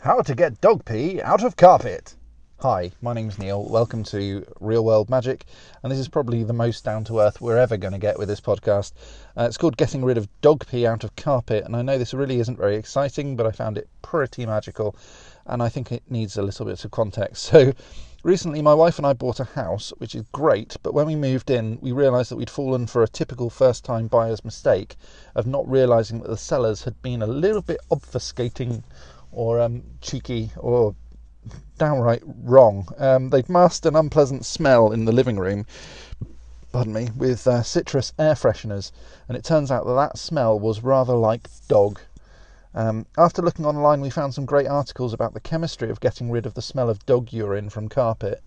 How to get dog pee out of carpet. Hi, my name's Neil. Welcome to Real World Magic, and this is probably the most down to earth we're ever going to get with this podcast. Uh, it's called Getting Rid of Dog Pee Out of Carpet, and I know this really isn't very exciting, but I found it pretty magical, and I think it needs a little bit of context. So, recently my wife and I bought a house, which is great, but when we moved in, we realised that we'd fallen for a typical first time buyer's mistake of not realising that the sellers had been a little bit obfuscating or um, cheeky or downright wrong. Um, they've masked an unpleasant smell in the living room, pardon me, with uh, citrus air fresheners, and it turns out that that smell was rather like dog. Um, after looking online, we found some great articles about the chemistry of getting rid of the smell of dog urine from carpet.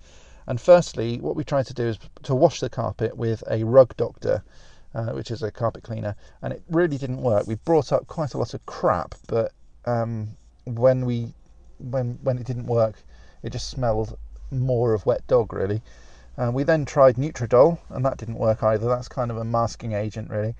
And firstly, what we tried to do is to wash the carpet with a rug doctor, uh, which is a carpet cleaner, and it really didn't work. We brought up quite a lot of crap, but um, when we when when it didn't work, it just smelled more of wet dog really. Uh, we then tried Neutradol, and that didn't work either. That's kind of a masking agent really.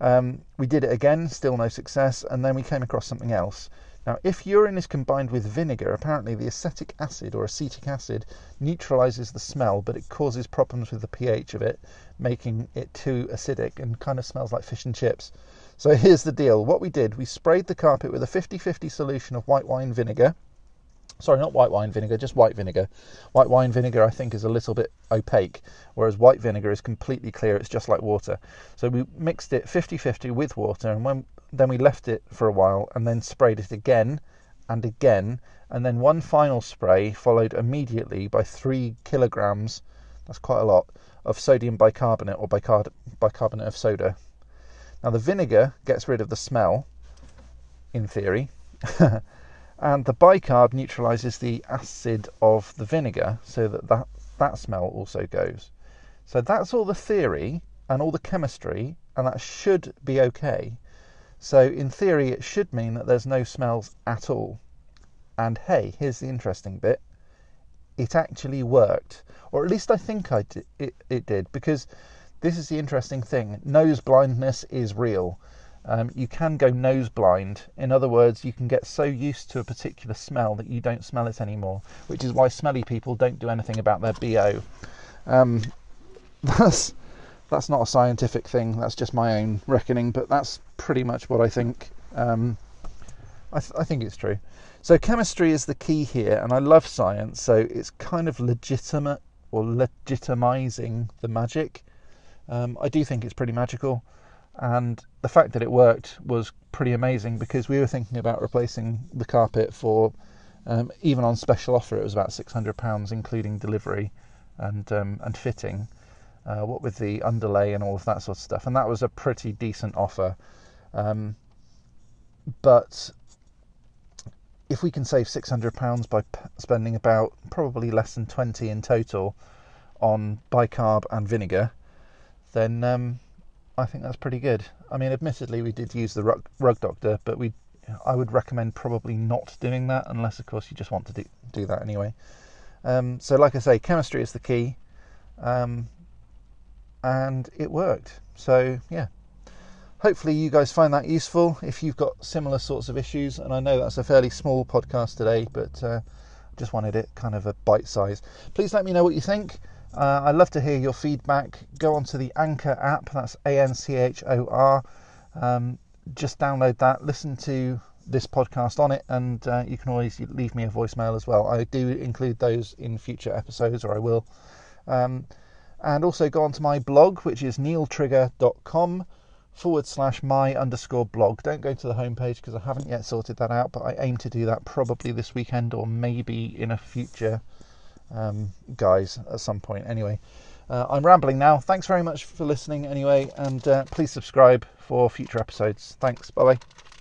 Um, we did it again, still no success, and then we came across something else. Now, if urine is combined with vinegar, apparently the acetic acid or acetic acid neutralizes the smell, but it causes problems with the pH of it, making it too acidic and kind of smells like fish and chips. So here's the deal. What we did, we sprayed the carpet with a 50-50 solution of white wine vinegar. Sorry, not white wine vinegar, just white vinegar. White wine vinegar, I think, is a little bit opaque, whereas white vinegar is completely clear. It's just like water. So we mixed it 50-50 with water, and when then we left it for a while, and then sprayed it again and again, and then one final spray followed immediately by three kilograms. That's quite a lot of sodium bicarbonate or bicarbonate of soda. Now, the vinegar gets rid of the smell, in theory, and the bicarb neutralizes the acid of the vinegar so that, that that smell also goes. So that's all the theory and all the chemistry, and that should be okay. So, in theory, it should mean that there's no smells at all. And hey, here's the interesting bit it actually worked, or at least I think I did, it, it did, because this is the interesting thing. Nose blindness is real. Um, you can go nose blind. In other words, you can get so used to a particular smell that you don't smell it anymore, which is why smelly people don't do anything about their BO. Um, that's, that's not a scientific thing, that's just my own reckoning, but that's pretty much what I think. Um, I, th- I think it's true. So, chemistry is the key here, and I love science, so it's kind of legitimate or legitimizing the magic. Um, I do think it's pretty magical, and the fact that it worked was pretty amazing because we were thinking about replacing the carpet for um, even on special offer it was about six hundred pounds including delivery and um, and fitting. Uh, what with the underlay and all of that sort of stuff, and that was a pretty decent offer. Um, but if we can save six hundred pounds by p- spending about probably less than twenty in total on bicarb and vinegar, then um, I think that's pretty good. I mean, admittedly, we did use the rug, rug doctor, but we I would recommend probably not doing that unless, of course, you just want to do, do that anyway. Um, so, like I say, chemistry is the key, um, and it worked. So, yeah. Hopefully, you guys find that useful if you've got similar sorts of issues. And I know that's a fairly small podcast today, but uh, just wanted it kind of a bite size. Please let me know what you think. Uh, I'd love to hear your feedback. Go onto the Anchor app, that's A N C H O R. Um, just download that, listen to this podcast on it, and uh, you can always leave me a voicemail as well. I do include those in future episodes, or I will. Um, and also go onto my blog, which is neiltrigger.com forward slash my underscore blog. Don't go to the homepage because I haven't yet sorted that out, but I aim to do that probably this weekend or maybe in a future um, guys at some point. Anyway, uh, I'm rambling now. Thanks very much for listening anyway, and uh, please subscribe for future episodes. Thanks. Bye bye.